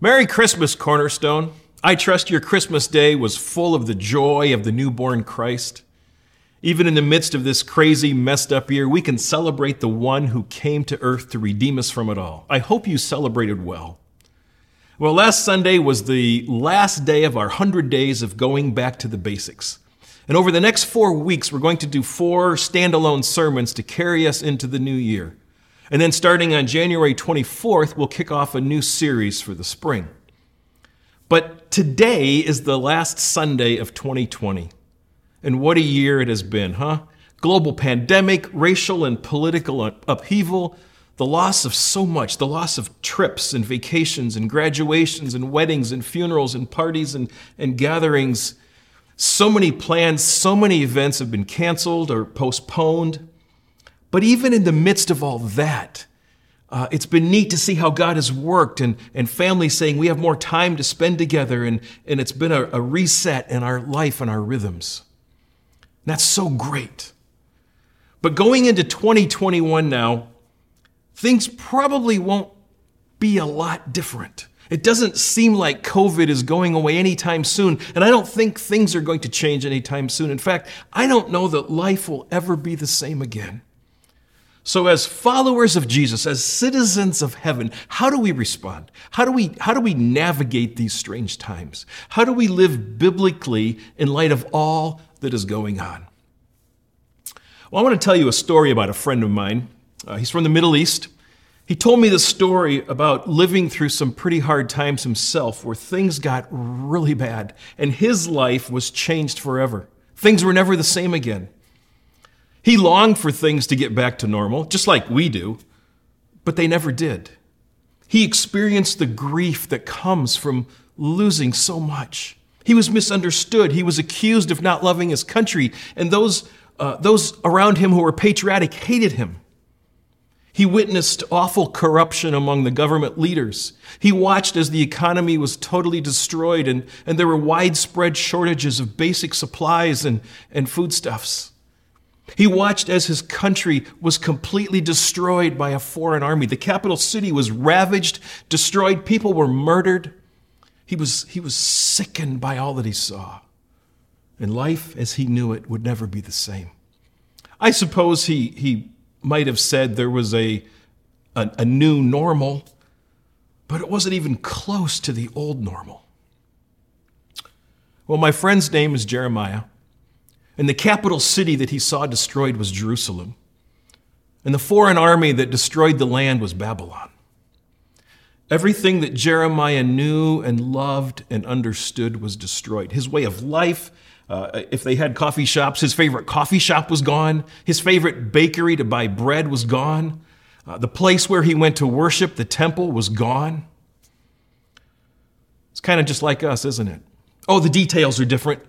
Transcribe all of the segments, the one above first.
Merry Christmas, Cornerstone. I trust your Christmas day was full of the joy of the newborn Christ. Even in the midst of this crazy, messed up year, we can celebrate the one who came to earth to redeem us from it all. I hope you celebrated well. Well, last Sunday was the last day of our 100 days of going back to the basics. And over the next four weeks, we're going to do four standalone sermons to carry us into the new year. And then starting on January 24th, we'll kick off a new series for the spring. But today is the last Sunday of 2020. And what a year it has been, huh? Global pandemic, racial and political upheaval, the loss of so much, the loss of trips and vacations and graduations and weddings and funerals and parties and, and gatherings. So many plans, so many events have been canceled or postponed. But even in the midst of all that, uh, it's been neat to see how God has worked and, and families saying we have more time to spend together, and, and it's been a, a reset in our life and our rhythms. And that's so great. But going into 2021 now, things probably won't be a lot different. It doesn't seem like COVID is going away anytime soon, and I don't think things are going to change anytime soon. In fact, I don't know that life will ever be the same again. So, as followers of Jesus, as citizens of heaven, how do we respond? How do we, how do we navigate these strange times? How do we live biblically in light of all that is going on? Well, I want to tell you a story about a friend of mine. Uh, he's from the Middle East. He told me the story about living through some pretty hard times himself where things got really bad and his life was changed forever. Things were never the same again. He longed for things to get back to normal, just like we do, but they never did. He experienced the grief that comes from losing so much. He was misunderstood. He was accused of not loving his country, and those, uh, those around him who were patriotic hated him. He witnessed awful corruption among the government leaders. He watched as the economy was totally destroyed and, and there were widespread shortages of basic supplies and, and foodstuffs. He watched as his country was completely destroyed by a foreign army. The capital city was ravaged, destroyed, people were murdered. He was, he was sickened by all that he saw. And life as he knew it would never be the same. I suppose he, he might have said there was a, a, a new normal, but it wasn't even close to the old normal. Well, my friend's name is Jeremiah. And the capital city that he saw destroyed was Jerusalem. And the foreign army that destroyed the land was Babylon. Everything that Jeremiah knew and loved and understood was destroyed. His way of life, uh, if they had coffee shops, his favorite coffee shop was gone. His favorite bakery to buy bread was gone. Uh, the place where he went to worship, the temple, was gone. It's kind of just like us, isn't it? Oh, the details are different.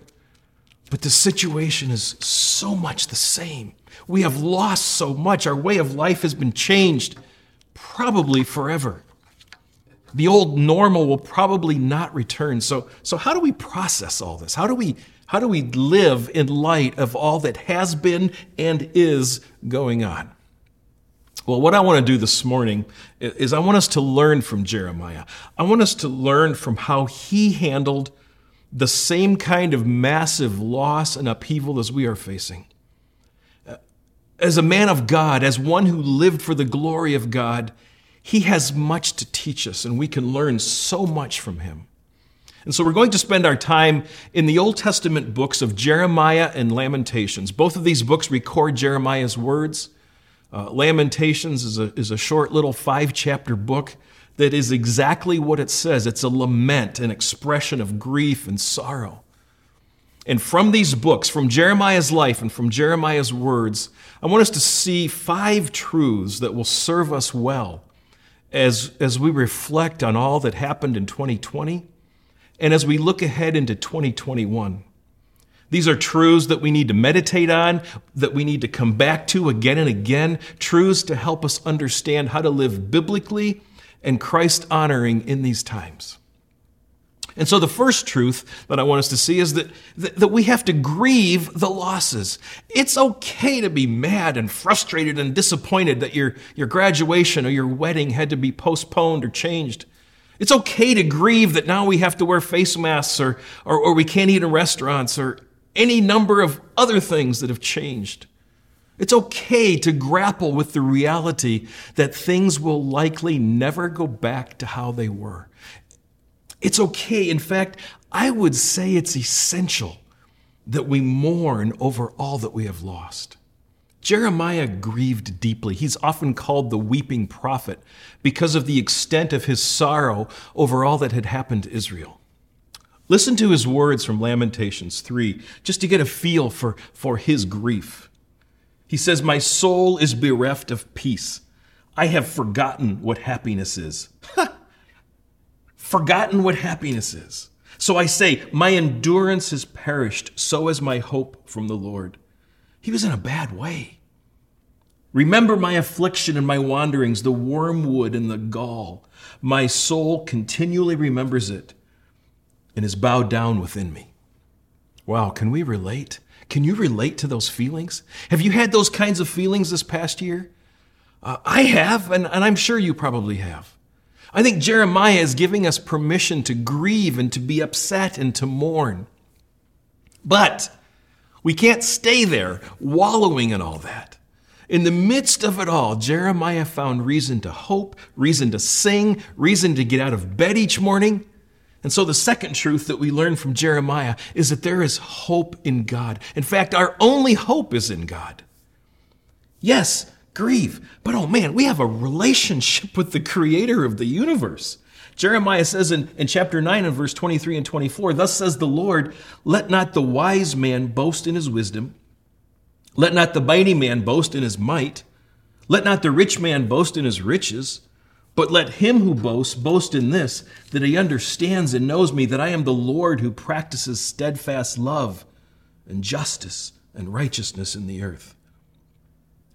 But the situation is so much the same. We have lost so much. Our way of life has been changed, probably forever. The old normal will probably not return. So, so how do we process all this? How do we how do we live in light of all that has been and is going on? Well, what I want to do this morning is I want us to learn from Jeremiah. I want us to learn from how he handled the same kind of massive loss and upheaval as we are facing. As a man of God, as one who lived for the glory of God, he has much to teach us, and we can learn so much from him. And so we're going to spend our time in the Old Testament books of Jeremiah and Lamentations. Both of these books record Jeremiah's words. Uh, Lamentations is a, is a short little five chapter book that is exactly what it says. It's a lament, an expression of grief and sorrow. And from these books, from Jeremiah's life and from Jeremiah's words, I want us to see five truths that will serve us well as, as we reflect on all that happened in 2020 and as we look ahead into 2021. These are truths that we need to meditate on, that we need to come back to again and again, truths to help us understand how to live biblically and Christ honoring in these times. And so, the first truth that I want us to see is that, that, we have to grieve the losses. It's okay to be mad and frustrated and disappointed that your, your graduation or your wedding had to be postponed or changed. It's okay to grieve that now we have to wear face masks or, or, or we can't eat in restaurants or any number of other things that have changed. It's okay to grapple with the reality that things will likely never go back to how they were. It's okay. In fact, I would say it's essential that we mourn over all that we have lost. Jeremiah grieved deeply. He's often called the weeping prophet because of the extent of his sorrow over all that had happened to Israel. Listen to his words from Lamentations 3, just to get a feel for, for his grief. He says, My soul is bereft of peace. I have forgotten what happiness is. forgotten what happiness is. So I say, My endurance has perished, so has my hope from the Lord. He was in a bad way. Remember my affliction and my wanderings, the wormwood and the gall. My soul continually remembers it and is bowed down within me. Wow, can we relate? Can you relate to those feelings? Have you had those kinds of feelings this past year? Uh, I have, and, and I'm sure you probably have. I think Jeremiah is giving us permission to grieve and to be upset and to mourn. But we can't stay there wallowing in all that. In the midst of it all, Jeremiah found reason to hope, reason to sing, reason to get out of bed each morning. And so, the second truth that we learn from Jeremiah is that there is hope in God. In fact, our only hope is in God. Yes, grieve, but oh man, we have a relationship with the creator of the universe. Jeremiah says in, in chapter 9 and verse 23 and 24, Thus says the Lord, let not the wise man boast in his wisdom, let not the mighty man boast in his might, let not the rich man boast in his riches. But let him who boasts boast in this, that he understands and knows me, that I am the Lord who practices steadfast love and justice and righteousness in the earth.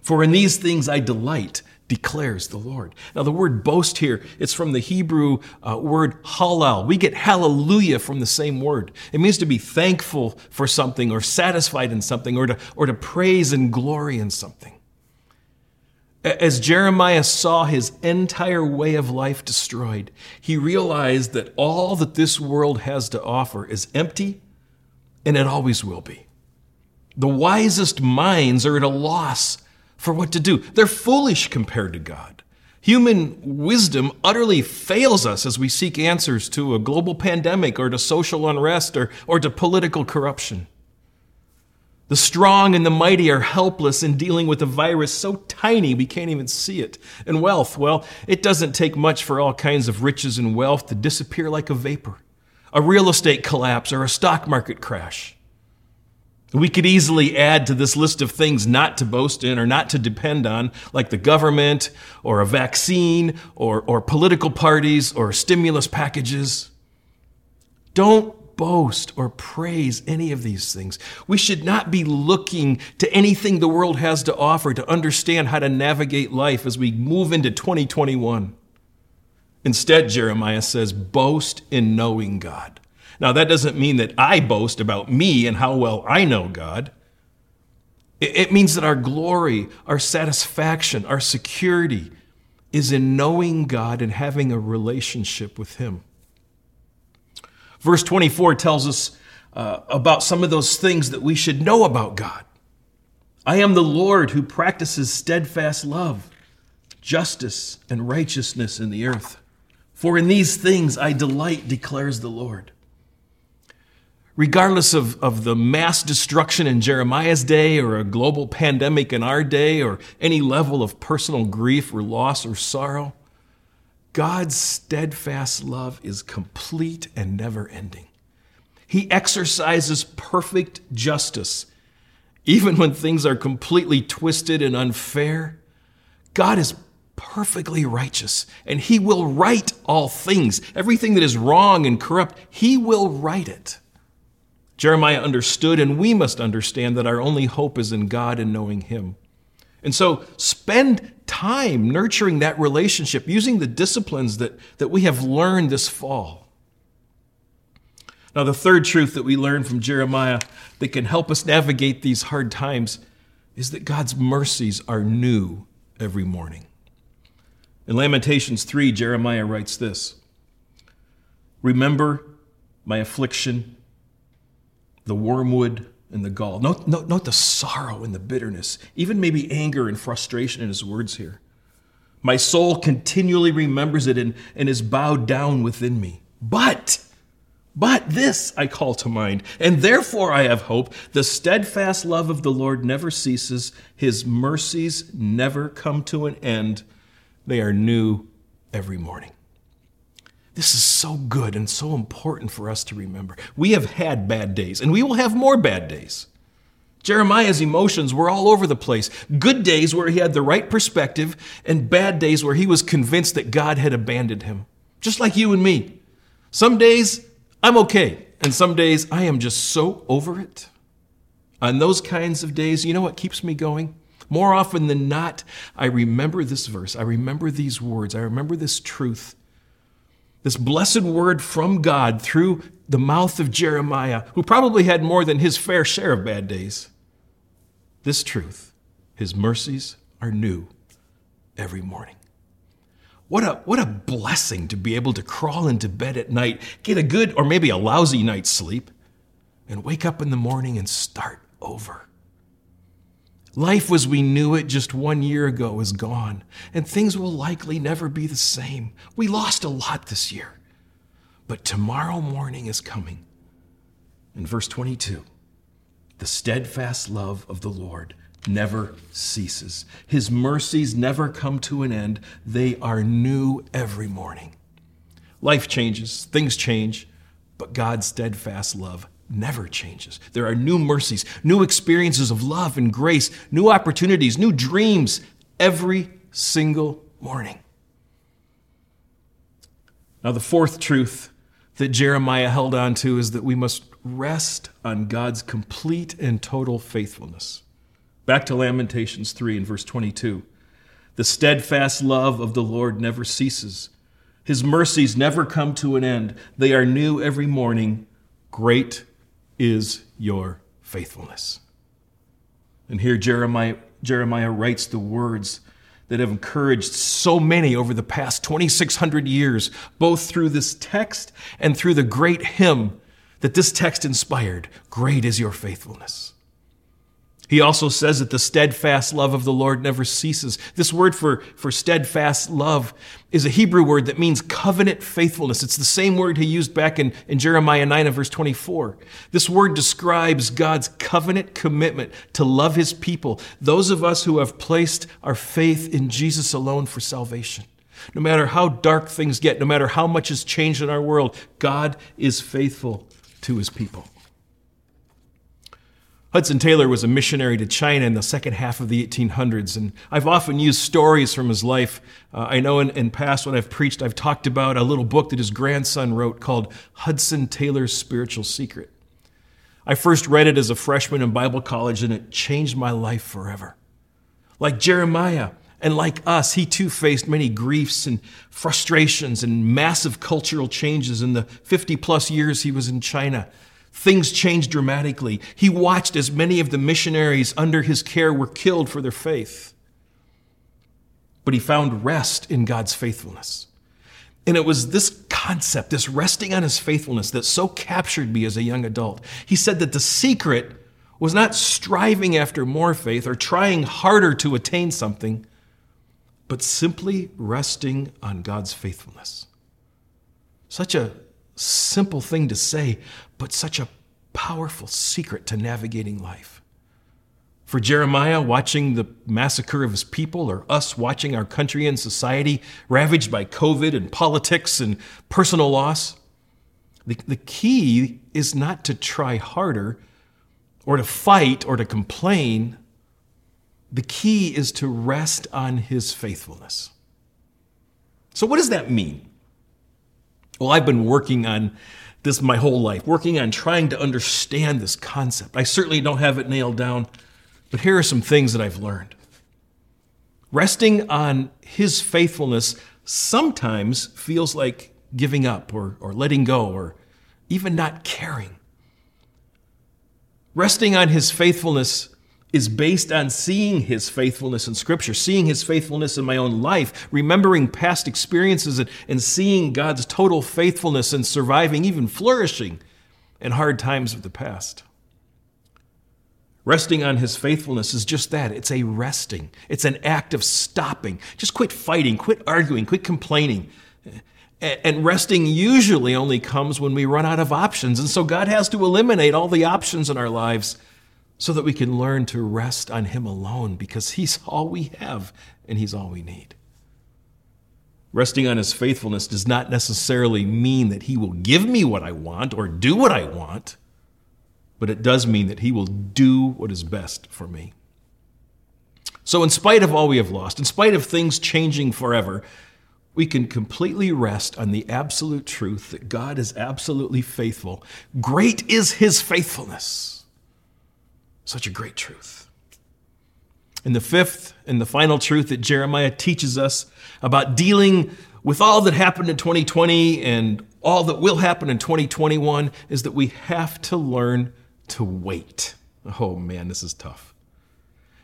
For in these things I delight, declares the Lord. Now, the word boast here, it's from the Hebrew uh, word halal. We get hallelujah from the same word. It means to be thankful for something or satisfied in something or to, or to praise and glory in something. As Jeremiah saw his entire way of life destroyed, he realized that all that this world has to offer is empty and it always will be. The wisest minds are at a loss for what to do. They're foolish compared to God. Human wisdom utterly fails us as we seek answers to a global pandemic or to social unrest or, or to political corruption. The strong and the mighty are helpless in dealing with a virus so tiny we can't even see it. And wealth, well, it doesn't take much for all kinds of riches and wealth to disappear like a vapor, a real estate collapse, or a stock market crash. We could easily add to this list of things not to boast in or not to depend on, like the government or a vaccine or, or political parties or stimulus packages. Don't boast or praise any of these things. We should not be looking to anything the world has to offer to understand how to navigate life as we move into 2021. Instead, Jeremiah says, boast in knowing God. Now, that doesn't mean that I boast about me and how well I know God. It means that our glory, our satisfaction, our security is in knowing God and having a relationship with Him. Verse 24 tells us uh, about some of those things that we should know about God. I am the Lord who practices steadfast love, justice, and righteousness in the earth. For in these things I delight, declares the Lord. Regardless of, of the mass destruction in Jeremiah's day, or a global pandemic in our day, or any level of personal grief or loss or sorrow, God's steadfast love is complete and never ending. He exercises perfect justice. Even when things are completely twisted and unfair, God is perfectly righteous and He will right all things. Everything that is wrong and corrupt, He will right it. Jeremiah understood, and we must understand that our only hope is in God and knowing Him. And so spend time nurturing that relationship using the disciplines that, that we have learned this fall. Now, the third truth that we learn from Jeremiah that can help us navigate these hard times is that God's mercies are new every morning. In Lamentations 3, Jeremiah writes this Remember my affliction, the wormwood and the gall. Note, note, note the sorrow and the bitterness, even maybe anger and frustration in his words here. My soul continually remembers it and, and is bowed down within me. But, but this I call to mind, and therefore I have hope. The steadfast love of the Lord never ceases, his mercies never come to an end. They are new every morning. This is so good and so important for us to remember. We have had bad days, and we will have more bad days. Jeremiah's emotions were all over the place. Good days where he had the right perspective, and bad days where he was convinced that God had abandoned him. Just like you and me. Some days I'm okay, and some days I am just so over it. On those kinds of days, you know what keeps me going? More often than not, I remember this verse. I remember these words. I remember this truth. This blessed word from God through the mouth of Jeremiah, who probably had more than his fair share of bad days. This truth, his mercies are new every morning. What a, what a blessing to be able to crawl into bed at night, get a good or maybe a lousy night's sleep, and wake up in the morning and start over. Life as we knew it just one year ago is gone, and things will likely never be the same. We lost a lot this year, but tomorrow morning is coming. In verse 22, the steadfast love of the Lord never ceases. His mercies never come to an end. They are new every morning. Life changes, things change, but God's steadfast love never changes. There are new mercies, new experiences of love and grace, new opportunities, new dreams every single morning. Now, the fourth truth that Jeremiah held on to is that we must rest on God's complete and total faithfulness. Back to Lamentations 3 and verse 22. The steadfast love of the Lord never ceases. His mercies never come to an end. They are new every morning. Great is your faithfulness. And here Jeremiah, Jeremiah writes the words that have encouraged so many over the past 2,600 years, both through this text and through the great hymn that this text inspired Great is your faithfulness. He also says that the steadfast love of the Lord never ceases. This word for, for steadfast love is a Hebrew word that means covenant faithfulness. It's the same word he used back in, in Jeremiah 9 and verse 24. This word describes God's covenant commitment to love his people, those of us who have placed our faith in Jesus alone for salvation. No matter how dark things get, no matter how much has changed in our world, God is faithful to his people. Hudson Taylor was a missionary to China in the second half of the 1800s, and I've often used stories from his life. Uh, I know in, in past when I've preached, I've talked about a little book that his grandson wrote called Hudson Taylor's Spiritual Secret. I first read it as a freshman in Bible college, and it changed my life forever. Like Jeremiah, and like us, he too faced many griefs and frustrations and massive cultural changes in the 50 plus years he was in China. Things changed dramatically. He watched as many of the missionaries under his care were killed for their faith. But he found rest in God's faithfulness. And it was this concept, this resting on his faithfulness, that so captured me as a young adult. He said that the secret was not striving after more faith or trying harder to attain something, but simply resting on God's faithfulness. Such a simple thing to say, but such a powerful secret to navigating life. For Jeremiah, watching the massacre of his people, or us watching our country and society ravaged by COVID and politics and personal loss, the, the key is not to try harder or to fight or to complain. The key is to rest on his faithfulness. So, what does that mean? Well, I've been working on this my whole life, working on trying to understand this concept. I certainly don't have it nailed down, but here are some things that I've learned. Resting on His faithfulness sometimes feels like giving up or, or letting go or even not caring. Resting on His faithfulness is based on seeing his faithfulness in Scripture, seeing his faithfulness in my own life, remembering past experiences, and, and seeing God's total faithfulness in surviving, even flourishing in hard times of the past. Resting on his faithfulness is just that it's a resting, it's an act of stopping. Just quit fighting, quit arguing, quit complaining. And resting usually only comes when we run out of options. And so God has to eliminate all the options in our lives so that we can learn to rest on Him alone because He's all we have and He's all we need. Resting on His faithfulness does not necessarily mean that He will give me what I want or do what I want, but it does mean that He will do what is best for me. So, in spite of all we have lost, in spite of things changing forever, we can completely rest on the absolute truth that God is absolutely faithful. Great is His faithfulness. Such a great truth. And the fifth and the final truth that Jeremiah teaches us about dealing with all that happened in 2020 and all that will happen in 2021 is that we have to learn to wait. Oh man, this is tough.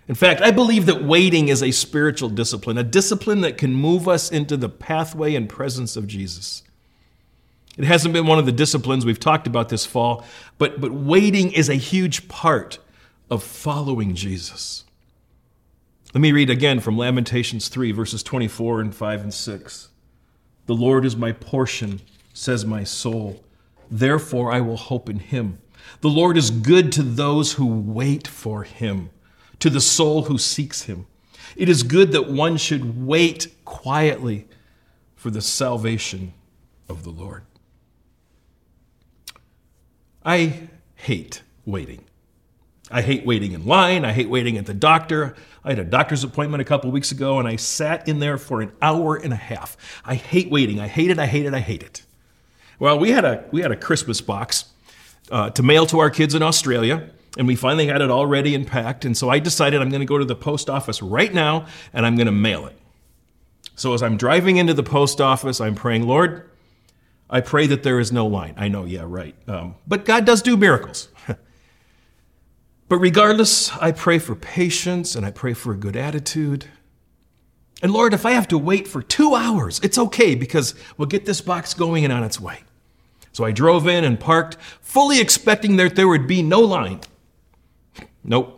In fact, I believe that waiting is a spiritual discipline, a discipline that can move us into the pathway and presence of Jesus. It hasn't been one of the disciplines we've talked about this fall, but, but waiting is a huge part of following Jesus. Let me read again from Lamentations 3, verses 24 and 5 and 6. The Lord is my portion, says my soul. Therefore I will hope in him. The Lord is good to those who wait for him, to the soul who seeks him. It is good that one should wait quietly for the salvation of the Lord. I hate waiting. I hate waiting in line. I hate waiting at the doctor. I had a doctor's appointment a couple weeks ago and I sat in there for an hour and a half. I hate waiting. I hate it. I hate it. I hate it. Well, we had a, we had a Christmas box uh, to mail to our kids in Australia and we finally had it all ready and packed. And so I decided I'm going to go to the post office right now and I'm going to mail it. So as I'm driving into the post office, I'm praying, Lord, I pray that there is no line. I know, yeah, right. Um, but God does do miracles. But regardless, I pray for patience and I pray for a good attitude. And Lord, if I have to wait for two hours, it's okay because we'll get this box going and on its way. So I drove in and parked, fully expecting that there would be no line. Nope.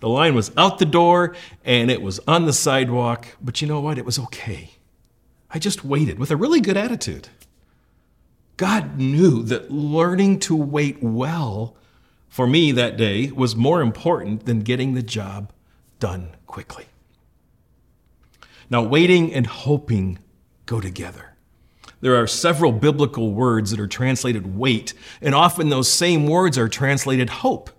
The line was out the door and it was on the sidewalk, but you know what? It was okay. I just waited with a really good attitude. God knew that learning to wait well for me that day was more important than getting the job done quickly. Now, waiting and hoping go together. There are several biblical words that are translated wait, and often those same words are translated hope.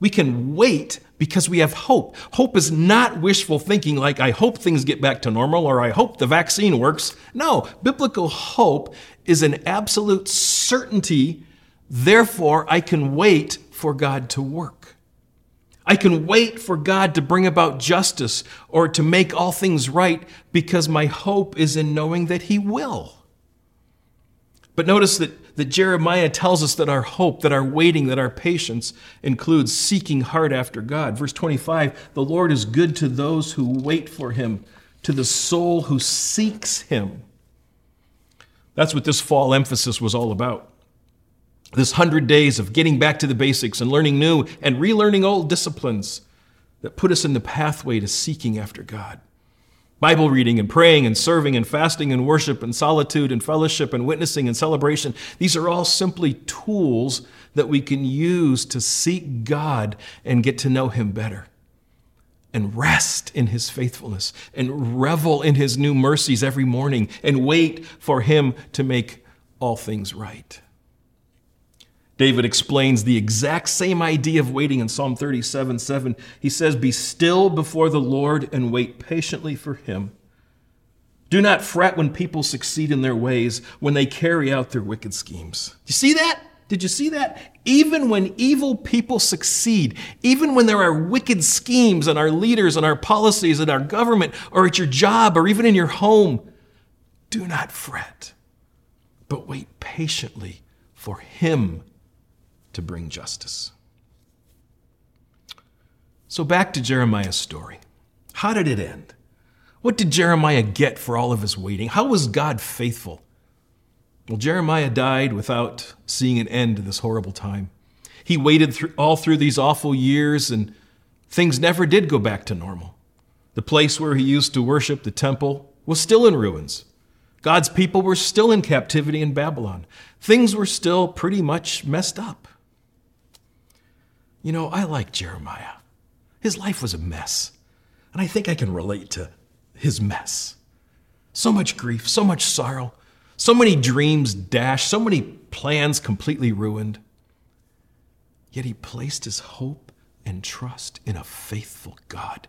We can wait because we have hope. Hope is not wishful thinking like, I hope things get back to normal or I hope the vaccine works. No, biblical hope is an absolute certainty. Therefore, I can wait for God to work. I can wait for God to bring about justice or to make all things right because my hope is in knowing that He will. But notice that, that Jeremiah tells us that our hope, that our waiting, that our patience includes seeking hard after God. Verse 25 The Lord is good to those who wait for Him, to the soul who seeks Him. That's what this fall emphasis was all about this hundred days of getting back to the basics and learning new and relearning old disciplines that put us in the pathway to seeking after God. Bible reading and praying and serving and fasting and worship and solitude and fellowship and witnessing and celebration, these are all simply tools that we can use to seek God and get to know Him better. And rest in His faithfulness and revel in His new mercies every morning and wait for Him to make all things right. David explains the exact same idea of waiting in Psalm 37 7. He says, Be still before the Lord and wait patiently for him. Do not fret when people succeed in their ways, when they carry out their wicked schemes. You see that? Did you see that? Even when evil people succeed, even when there are wicked schemes in our leaders and our policies and our government or at your job or even in your home, do not fret, but wait patiently for Him to bring justice. So back to Jeremiah's story. How did it end? What did Jeremiah get for all of his waiting? How was God faithful? Well, Jeremiah died without seeing an end to this horrible time. He waited through, all through these awful years, and things never did go back to normal. The place where he used to worship, the temple, was still in ruins. God's people were still in captivity in Babylon. Things were still pretty much messed up. You know, I like Jeremiah. His life was a mess, and I think I can relate to his mess. So much grief, so much sorrow, so many dreams dashed, so many plans completely ruined. Yet he placed his hope and trust in a faithful God.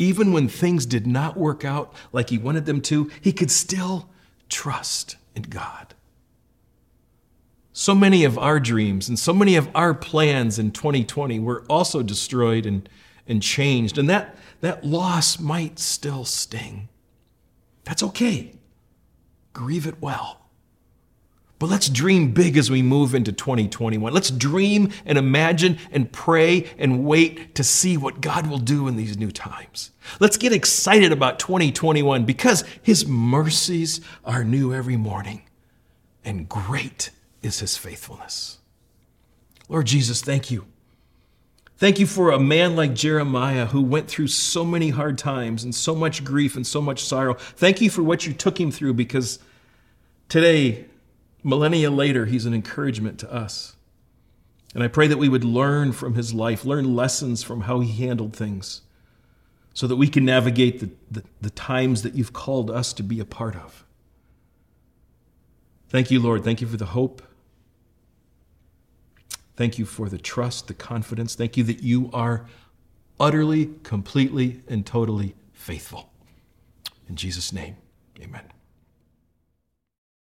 Even when things did not work out like he wanted them to, he could still trust in God. So many of our dreams and so many of our plans in 2020 were also destroyed and, and changed, and that, that loss might still sting. That's okay. Grieve it well. But let's dream big as we move into 2021. Let's dream and imagine and pray and wait to see what God will do in these new times. Let's get excited about 2021 because His mercies are new every morning and great is His faithfulness. Lord Jesus, thank you. Thank you for a man like Jeremiah who went through so many hard times and so much grief and so much sorrow. Thank you for what you took him through because today millennia later, he's an encouragement to us. And I pray that we would learn from his life, learn lessons from how he handled things, so that we can navigate the, the, the, times that you've called us to be a part of. Thank you, Lord. Thank you for the hope. Thank you for the trust, the confidence. Thank you that you are utterly, completely, and totally faithful. In Jesus' name, amen.